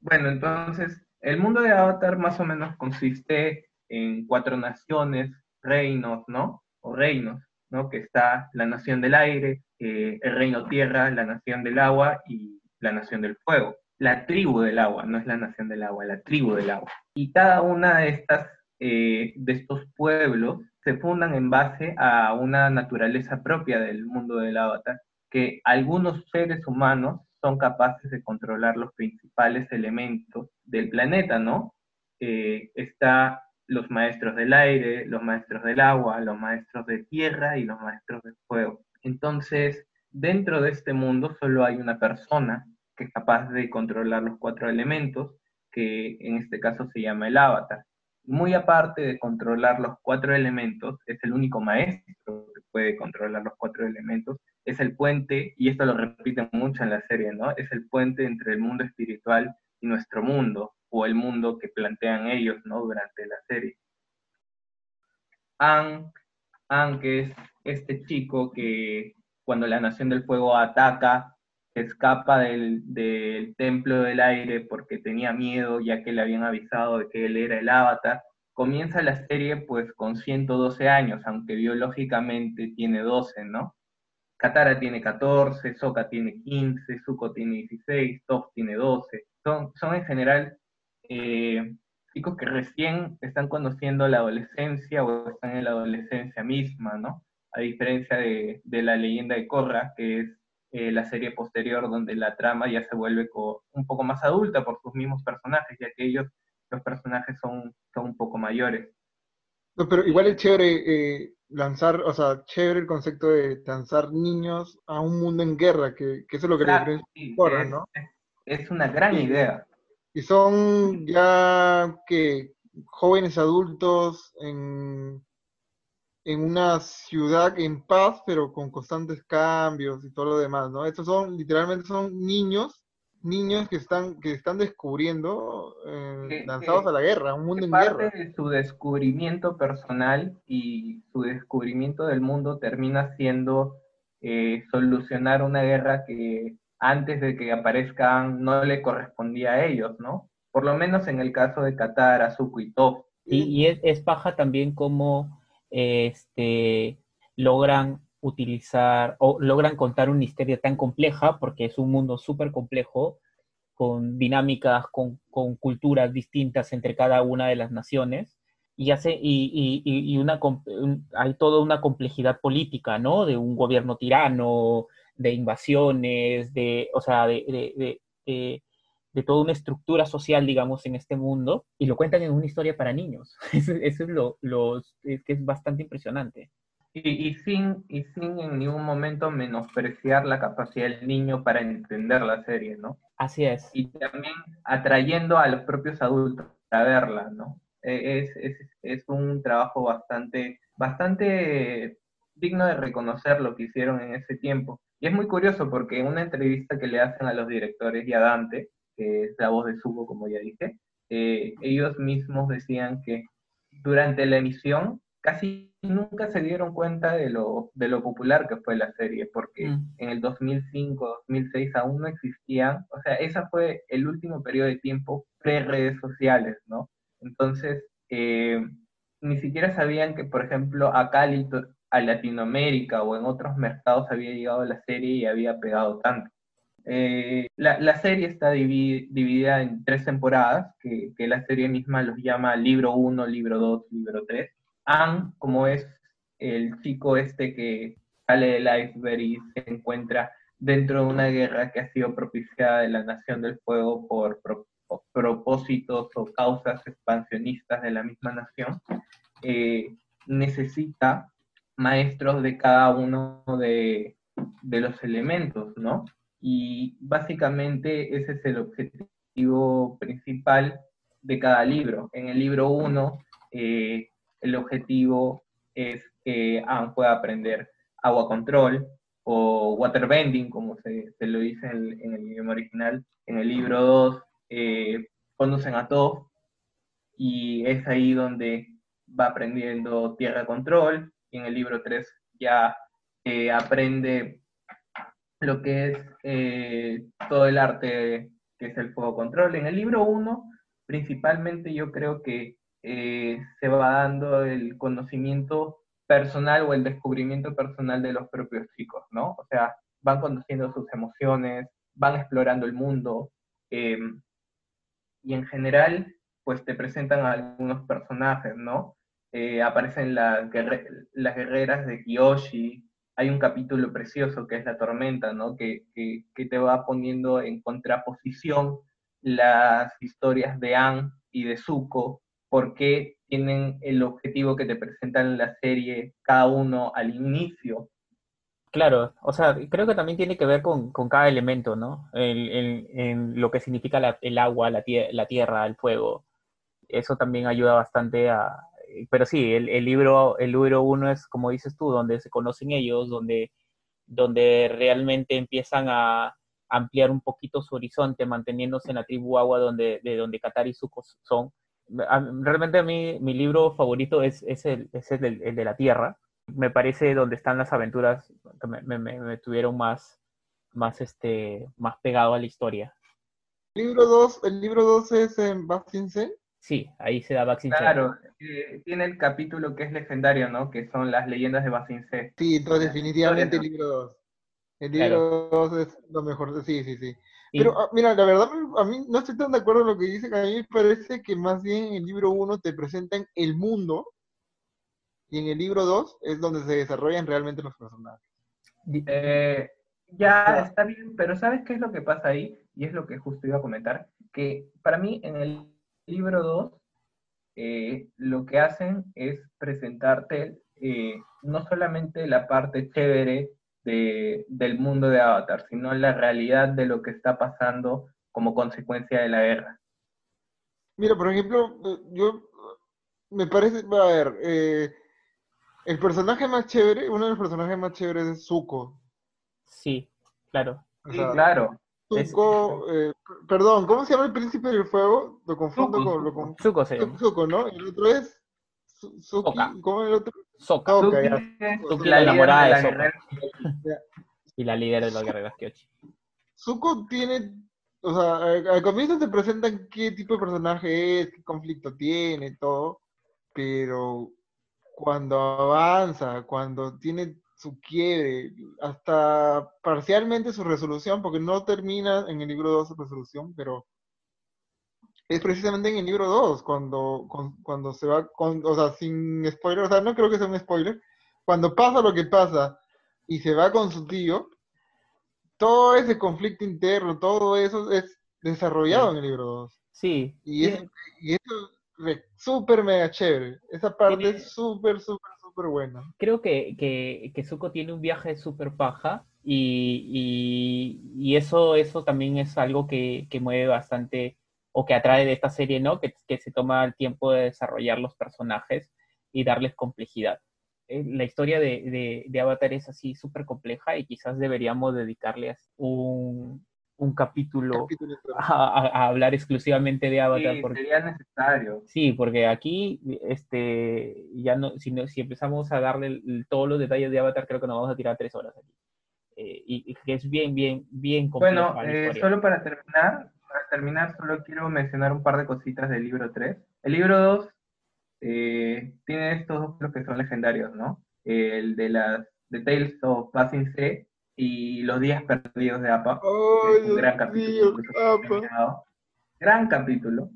Bueno, entonces, el mundo de Avatar más o menos consiste en cuatro naciones, reinos, ¿no? O reinos, ¿no? Que está la nación del aire, eh, el reino tierra, la nación del agua y, la nación del fuego. La tribu del agua, no es la nación del agua, la tribu del agua. Y cada una de estas, eh, de estos pueblos se fundan en base a una naturaleza propia del mundo del avatar, que algunos seres humanos son capaces de controlar los principales elementos del planeta, ¿no? Eh, está los maestros del aire, los maestros del agua, los maestros de tierra y los maestros del fuego. Entonces, dentro de este mundo solo hay una persona que es capaz de controlar los cuatro elementos, que en este caso se llama el avatar. Muy aparte de controlar los cuatro elementos, es el único maestro que puede controlar los cuatro elementos, es el puente, y esto lo repiten mucho en la serie, ¿no? Es el puente entre el mundo espiritual y nuestro mundo, o el mundo que plantean ellos ¿no? durante la serie. Ang, Ang, que es este chico que cuando la Nación del Fuego ataca, escapa del, del templo del aire porque tenía miedo ya que le habían avisado de que él era el avatar. Comienza la serie pues con 112 años, aunque biológicamente tiene 12, ¿no? Katara tiene 14, Sokka tiene 15, Zuko tiene 16, Toph tiene 12. Son, son en general eh, chicos que recién están conociendo la adolescencia o están en la adolescencia misma, ¿no? A diferencia de, la leyenda de Korra, que es eh, la serie posterior donde la trama ya se vuelve un poco más adulta por sus mismos personajes, ya que ellos, los personajes son, son un poco mayores. No, pero igual es chévere eh, lanzar, o sea, chévere el concepto de lanzar niños a un mundo en guerra, que, eso es lo que le Korra, ¿no? Es, una gran idea y son ya que jóvenes adultos en, en una ciudad en paz, pero con constantes cambios y todo lo demás, ¿no? Estos son, literalmente son niños, niños que están, que están descubriendo, eh, lanzados a la guerra, un mundo en parte guerra. de su descubrimiento personal y su descubrimiento del mundo termina siendo eh, solucionar una guerra que antes de que aparezcan no le correspondía a ellos, ¿no? Por lo menos en el caso de Qatar, Azuko y Top. Y, es, paja también cómo este, logran utilizar o logran contar una historia tan compleja, porque es un mundo súper complejo, con dinámicas, con, culturas distintas entre cada una de las naciones, y, hace, y, y, y una, hay toda una complejidad política, ¿no? De un gobierno tirano, de invasiones, de, o sea, de, de, toda una estructura social, digamos, en este mundo, y lo cuentan en una historia para niños. Eso, es lo, que es bastante impresionante. Y, sin, y sin en ningún momento menospreciar la capacidad del niño para entender la serie, ¿no? Así es. Y también atrayendo a los propios adultos a verla, ¿no? E, es, es, es un trabajo bastante, bastante digno de reconocer lo que hicieron en ese tiempo. Y es muy curioso porque en una entrevista que le hacen a los directores y a Dante, que es la voz de Sugo, como ya dije, eh, ellos mismos decían que durante la emisión casi nunca se dieron cuenta de lo, de lo popular que fue la serie, porque mm. en el 2005, 2006 aún no existían, o sea, ese fue el último periodo de tiempo pre-redes sociales, ¿no? Entonces, eh, ni siquiera sabían que, por ejemplo, acá a Latinoamérica o en otros mercados había llegado la serie y había pegado tanto. Eh, la, serie está dividida en tres temporadas, que, la serie misma los llama libro 1, libro 2, libro 3. Anne, como es el chico este que sale del iceberg y se encuentra dentro de una guerra que ha sido propiciada de la Nación del Fuego por, propósitos o causas expansionistas de la misma nación, eh, necesita maestros de cada uno de, los elementos, ¿no? Y básicamente ese es el objetivo principal de cada libro. En el libro 1, eh, el objetivo es que Anne pueda aprender agua control o waterbending, como se, lo dice en el, idioma original. En el libro 2, eh, conducen a todo y es ahí donde va aprendiendo tierra control, y en el libro 3 ya eh, aprende lo que es eh, todo el arte que es el fuego control. En el libro 1, principalmente yo creo que eh, se va dando el conocimiento personal o el descubrimiento personal de los propios chicos, ¿no? O sea, van conociendo sus emociones, van explorando el mundo. em, y en general, pues te presentan a algunos personajes, ¿no? Eh, aparecen las, guerre- las guerreras de Kiyoshi, hay un capítulo precioso que es La Tormenta, ¿no? Que, que, que te va poniendo en contraposición las historias de Anne y de Zuko, porque tienen el objetivo que te presentan en la serie cada uno al inicio. Claro, o sea, creo que también tiene que ver con, con cada elemento, ¿no? En lo que significa la- el agua, la, tie- la tierra, el fuego. Eso también ayuda bastante a... Pero sí, el, el libro el libro uno es, como dices tú, donde se conocen ellos, donde, donde realmente empiezan a ampliar un poquito su horizonte, manteniéndose en la tribu agua donde, de donde Qatar y Zuko son. Realmente a mí, mi libro favorito es, es, el, es el el de la tierra me parece donde están las aventuras que me, me, me- tuvieron más, más, este, más pegado a la historia. El libro 2, el libro 2 es en Bastin Sen. Sí, ahí se da Sen. Claro, eh, tiene el capítulo que es legendario, ¿no? Que son las leyendas de Basin C. Sí, entonces definitivamente el libro 2. El libro 2 es lo mejor. Sí, sí, sí. Y- Pero ah, mira, la verdad, a mí no estoy tan de acuerdo en lo que dicen. A mí me parece que más bien en el libro 1 te presentan el mundo y en el libro 2 es donde se desarrollan realmente los personajes. Eh, ya Ya. está bien, pero ¿sabes qué es lo que pasa ahí? Y es lo que justo iba a comentar, que para mí en el libro 2 eh, lo que hacen es presentarte eh, no solamente la parte chévere de- del mundo de Avatar, sino la realidad de lo que está pasando como consecuencia de la guerra. Mira, por ejemplo, yo me parece, a ver, eh, el personaje más chévere, uno de los personajes más chéveres es Zuko. sí, claro. O Sí, claro. Zuko, eh, perdón, ¿cómo se llama el príncipe del fuego? Lo confundo Zuko, con, lo con- Zuko se llama. Zuko, ¿no? El otro es Su- Suki. ¿cómo es el otro? Sokka, Sokka, Suki ya. es Suki, la enamorada de la guerrera. y la líder de los guerreros Kyoshi. Zuko tiene, o sea, al comienzo te presentan qué tipo de personaje es, qué conflicto tiene, todo, pero cuando avanza, cuando tiene su quiebre, hasta parcialmente su resolución, porque no termina en el libro 2 su resolución, pero es precisamente en el libro 2, cuando, con- cuando se va, con, o sea, sin spoiler, o sea, no creo que sea un spoiler, cuando pasa lo que pasa y se va con su tío, todo ese conflicto interno, todo eso es desarrollado en el libro 2. Sí, Y, es, y eso es súper mega chévere. Esa parte es súper, súper, súper buena. creo que, que, que Zuko tiene un viaje súper paja y, y, y eso, eso también es algo que, que mueve bastante o que atrae de esta serie, ¿no? Que, que se toma el tiempo de desarrollar los personajes y darles complejidad. Eh, La historia de, de, de Avatar es así súper compleja y quizás deberíamos dedicarles un, un capítulo Capítulo a, a- hablar exclusivamente de Avatar. Sí, porque- sería necesario. Sí, porque aquí, este, ya no, si, no- si empezamos a darle todos los detalles de Avatar, creo que nos vamos a tirar tres horas aquí. Eh, y, que es bien, bien, bien compleja Bueno, eh, solo para terminar, para terminar, solo quiero mencionar un par de cositas del libro 3. El libro 2 eh, tiene estos dos que son legendarios, ¿no? El de las The Tales of Passing Sea y Los Días Perdidos de Appa. que ¡Ay, es un gran capítulo. mío. Gran capítulo.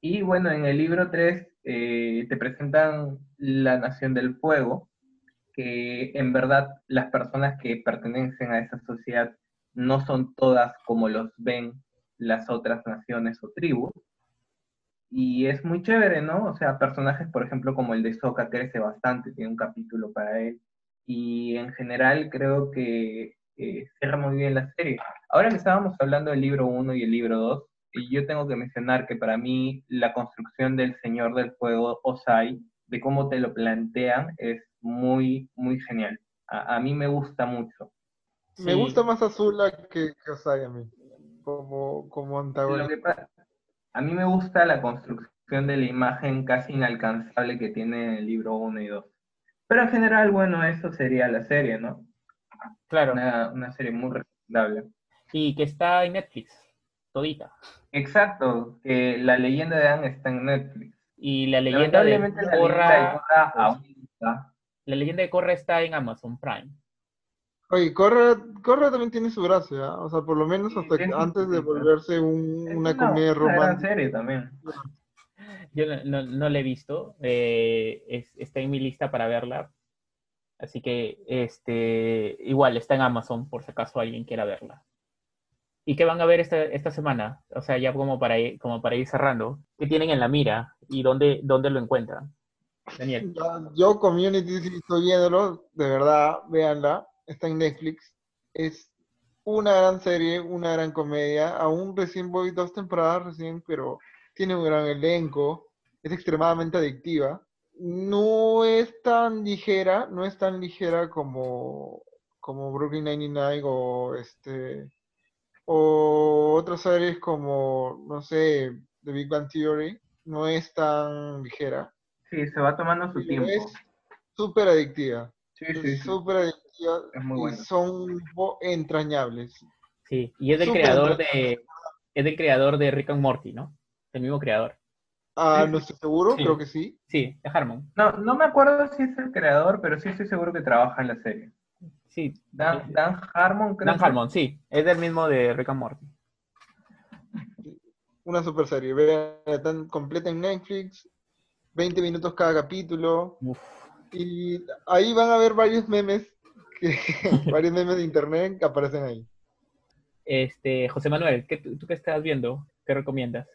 Y bueno, en el libro 3 eh, te presentan la Nación del Fuego, que en verdad las personas que pertenecen a esa sociedad no son todas como los ven las otras naciones o tribus. Y es muy chévere, ¿no? O sea, personajes, por ejemplo, como el de Sokka crece bastante, tiene un capítulo para él. Y en general creo que eh, cierra muy bien la serie. Ahora que estábamos hablando del libro 1 y el libro 2, y yo tengo que mencionar que para mí la construcción del Señor del Fuego, Osai, de cómo te lo plantean, es muy, muy genial. A, a mí me gusta mucho. Me gusta más Azula que, que Osai a mí, como, como antagonista. a mí me gusta la construcción de la imagen casi inalcanzable que tiene en el libro 1 y 2. Pero en general, bueno, eso sería la serie, ¿no? Claro, Una, una serie muy recomendable. y que está en Netflix, todita. Exacto, que la leyenda de Anne está en Netflix. Y la leyenda de Lamentablemente la leyenda de aún está. la leyenda de Korra está en Amazon Prime. Oye, Corra, Corra también tiene su gracia, ¿ah? o sea, por lo menos Sí, hasta su antes de volverse un- una comedia una gran romántica. serie también. Yo no, no, no la he visto, eh, es- está en mi lista para verla, así que este, igual está en Amazon por si acaso alguien quiera verla. ¿Y qué van a ver esta, esta semana? O sea, ya como para ir, como para ir cerrando, ¿qué tienen en la mira y dónde, dónde lo encuentran? Daniel. Yo Community estoy viéndolo, de verdad, véanla, está en Netflix. Es una gran serie, una gran comedia. Aún recién voy dos temporadas recién, pero tiene un gran elenco, es extremadamente adictiva. No es tan ligera, no es tan ligera como, como Brooklyn Nine-Nine o este o otras series como, no sé, The Big Bang Theory. No es tan ligera. Sí, se va tomando su tiempo. Es súper adictiva. Sí, sí, sí. Súper adictiva. Es muy y bueno. son entrañables. Sí, y es del creador de, es del creador de Rick and Morty, ¿no? El mismo creador. Ah, no estoy seguro, Sí. creo que sí. Sí, de Harmon. No, no me acuerdo si es el creador, pero sí estoy seguro que trabaja en la serie. Sí, Dan, Dan Harmon, creo Dan que- Harmon, sí, es del mismo de Rick and Morty. Una super serie. Vean, están completa en Netflix. 20 minutos cada capítulo. Uf. Y ahí van a ver varios memes, que, varios memes de internet que aparecen ahí. Este, José Manuel, ¿qué, tú, tú qué estás viendo? ¿Qué recomiendas?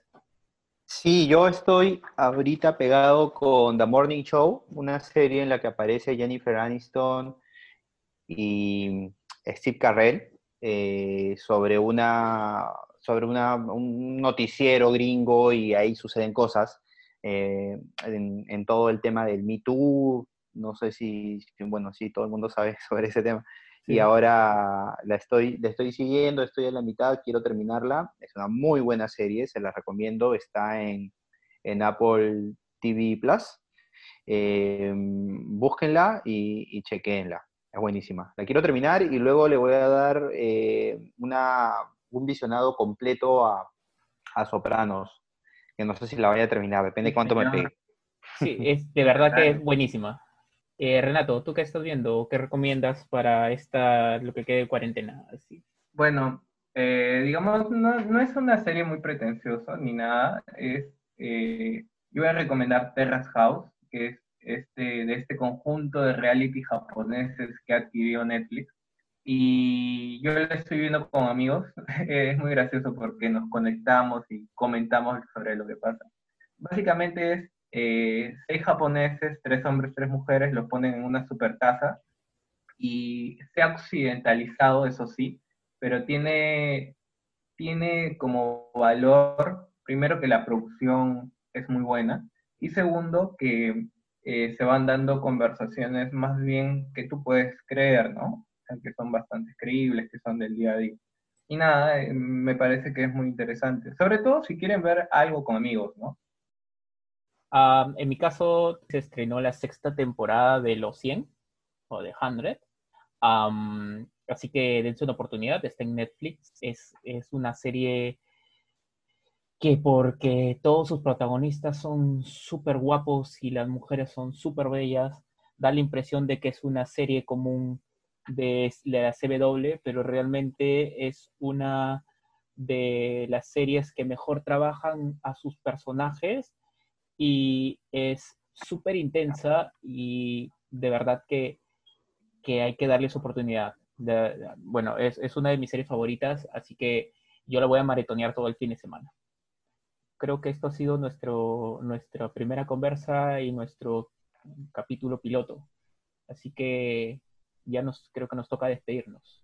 Sí, yo estoy ahorita pegado con The Morning Show, una serie en la que aparece Jennifer Aniston y Steve Carell eh, sobre una sobre una, un noticiero gringo y ahí suceden cosas eh, en, en todo el tema del Me Too. No sé si, si- bueno, sí, todo el mundo sabe sobre ese tema. Sí. Y ahora la estoy, la estoy siguiendo, estoy a la mitad, quiero terminarla. Es una muy buena serie, se la recomiendo. Está en, en Apple TV Plus. Eh, búsquenla y, y chequéenla. Es buenísima. La quiero terminar y luego le voy a dar eh, una, un visionado completo a, a Sopranos. Que no sé si la vaya a terminar, depende de cuánto me pegue. Sí, es de verdad que es buenísima. Eh, Renato, ¿tú qué estás viendo? ¿Qué recomiendas para esta, lo que quede de cuarentena? Bueno, eh, digamos, no, no es una serie muy pretenciosa ni nada. Es, eh, yo voy a recomendar Terrace House, que es este, de este conjunto de reality japoneses que adquirió Netflix. Y yo la estoy viendo con amigos. es muy gracioso porque nos conectamos y comentamos sobre lo que pasa. Básicamente es eh, seis japoneses, tres hombres, tres mujeres, los ponen en una super y se ha occidentalizado, eso sí, pero tiene, tiene como valor, primero, que la producción es muy buena, y segundo, que eh, se van dando conversaciones más bien que tú puedes creer, ¿no? Que son bastante creíbles, que son del día a día. Y nada, eh, me parece que es muy interesante, sobre todo si quieren ver algo con amigos, ¿no? En mi caso, se estrenó la sexta temporada de Los 100 o de 100. Am, así que dense una oportunidad, está en Netflix. Es, es una serie que porque todos sus protagonistas son súper guapos y las mujeres son súper bellas, da la impresión de que es una serie común de la CW, pero realmente es una de las series que mejor trabajan a sus personajes y es súper intensa y de verdad que, que hay que darle su oportunidad. De- de- bueno, es, es una de mis series favoritas, así que yo la voy a maratonear todo el fin de semana. Creo que esto ha sido nuestro, nuestra primera conversa y nuestro capítulo piloto. Así que ya nos creo que nos toca despedirnos.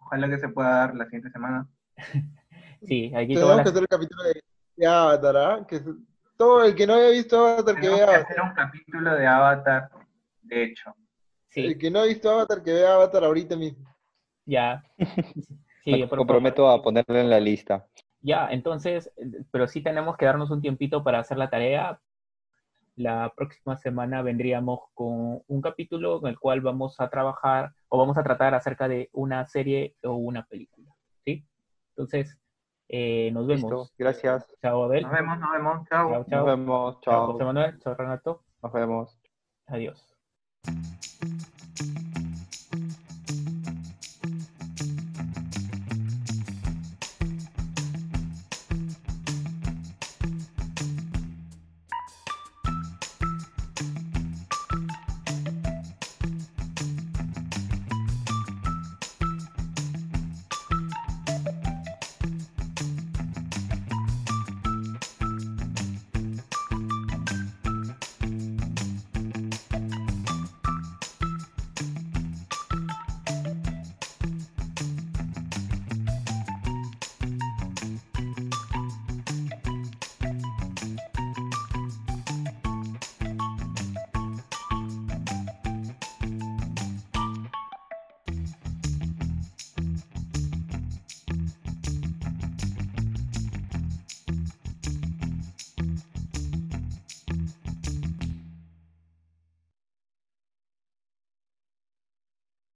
Ojalá que se pueda dar la siguiente semana. Sí, aquí Tenemos todas que las- hacer el capítulo de, de Avatar, ¿ah? Que todo el que no haya visto Avatar, que vea que Avatar. hacer un capítulo de Avatar, de hecho. sí, El que no ha visto Avatar, que vea Avatar ahorita mismo. ya. Sí, Me comprometo a ponerla en la lista. Ya, entonces, pero sí tenemos que darnos un tiempito para hacer la tarea. La próxima semana vendríamos con un capítulo en el cual vamos a trabajar o vamos a tratar acerca de una serie o una película. ¿Sí? Entonces, eh, nos vemos. Listo, gracias. Chao, Abel. Nos vemos, nos vemos. Chao. Chao, Nos chao. vemos. Chao, José Chao. Manuel. Chao, Renato. Nos vemos. Adiós.